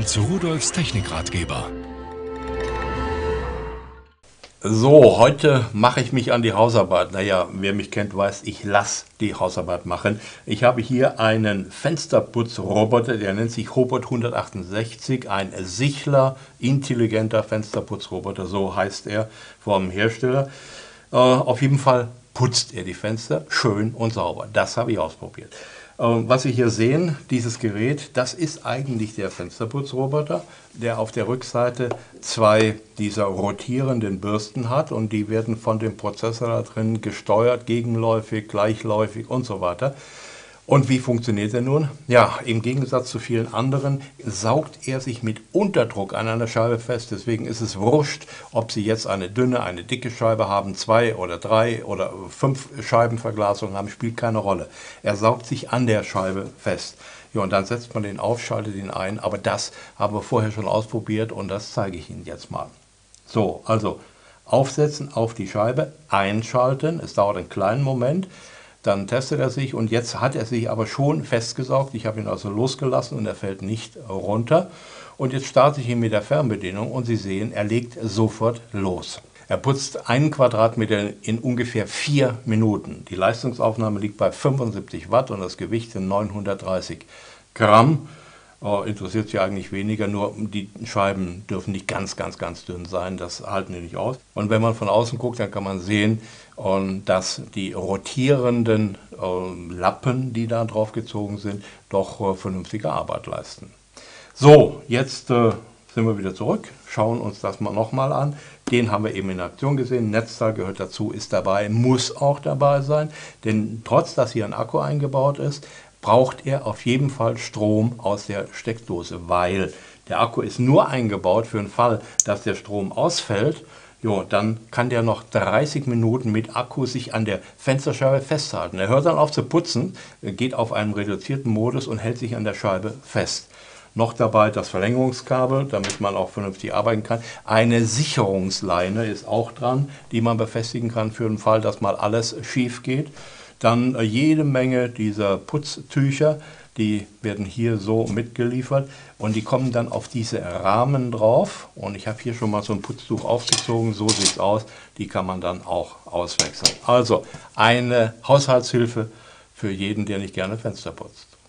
willkommen zu Rudolfs Technikratgeber. So, heute mache ich mich an die Hausarbeit. Naja, wer mich kennt, weiß, ich lasse die Hausarbeit machen. Ich habe hier einen Fensterputzroboter, der nennt sich Robot 168, ein Sichler, intelligenter Fensterputzroboter, so heißt er vom Hersteller. Äh, auf jeden Fall putzt er die Fenster schön und sauber. Das habe ich ausprobiert. Ähm, was Sie hier sehen, dieses Gerät, das ist eigentlich der Fensterputzroboter, der auf der Rückseite zwei dieser rotierenden Bürsten hat und die werden von dem Prozessor da drin gesteuert, gegenläufig, gleichläufig und so weiter. Und wie funktioniert er nun? Ja, im Gegensatz zu vielen anderen saugt er sich mit Unterdruck an einer Scheibe fest. Deswegen ist es wurscht, ob Sie jetzt eine dünne, eine dicke Scheibe haben, zwei oder drei oder fünf Scheibenverglasungen haben, spielt keine Rolle. Er saugt sich an der Scheibe fest. Ja, und dann setzt man den auf, schaltet ihn ein. Aber das haben wir vorher schon ausprobiert und das zeige ich Ihnen jetzt mal. So, also aufsetzen auf die Scheibe, einschalten. Es dauert einen kleinen Moment. Dann testet er sich und jetzt hat er sich aber schon festgesaugt. Ich habe ihn also losgelassen und er fällt nicht runter. Und jetzt starte ich ihn mit der Fernbedienung und Sie sehen, er legt sofort los. Er putzt einen Quadratmeter in ungefähr vier Minuten. Die Leistungsaufnahme liegt bei 75 Watt und das Gewicht sind 930 Gramm. Oh, interessiert Sie eigentlich weniger, nur die Scheiben dürfen nicht ganz, ganz, ganz dünn sein, das halten die nicht aus. Und wenn man von außen guckt, dann kann man sehen, und dass die rotierenden äh, Lappen, die da drauf gezogen sind, doch äh, vernünftige Arbeit leisten. So, jetzt äh, sind wir wieder zurück, schauen uns das mal nochmal an. Den haben wir eben in Aktion gesehen. Netzteil gehört dazu, ist dabei, muss auch dabei sein. Denn trotz, dass hier ein Akku eingebaut ist, braucht er auf jeden Fall Strom aus der Steckdose, weil der Akku ist nur eingebaut für den Fall, dass der Strom ausfällt Jo, dann kann der noch 30 Minuten mit Akku sich an der Fensterscheibe festhalten. Er hört dann auf zu putzen, geht auf einen reduzierten Modus und hält sich an der Scheibe fest. Noch dabei das Verlängerungskabel, damit man auch vernünftig arbeiten kann. Eine Sicherungsleine ist auch dran, die man befestigen kann für den Fall, dass mal alles schief geht. Dann äh, jede Menge dieser Putztücher, die werden hier so mitgeliefert und die kommen dann auf diese Rahmen drauf. Und ich habe hier schon mal so ein Putztuch aufgezogen, so sieht es aus. Die kann man dann auch auswechseln. Also eine Haushaltshilfe für jeden, der nicht gerne Fenster putzt.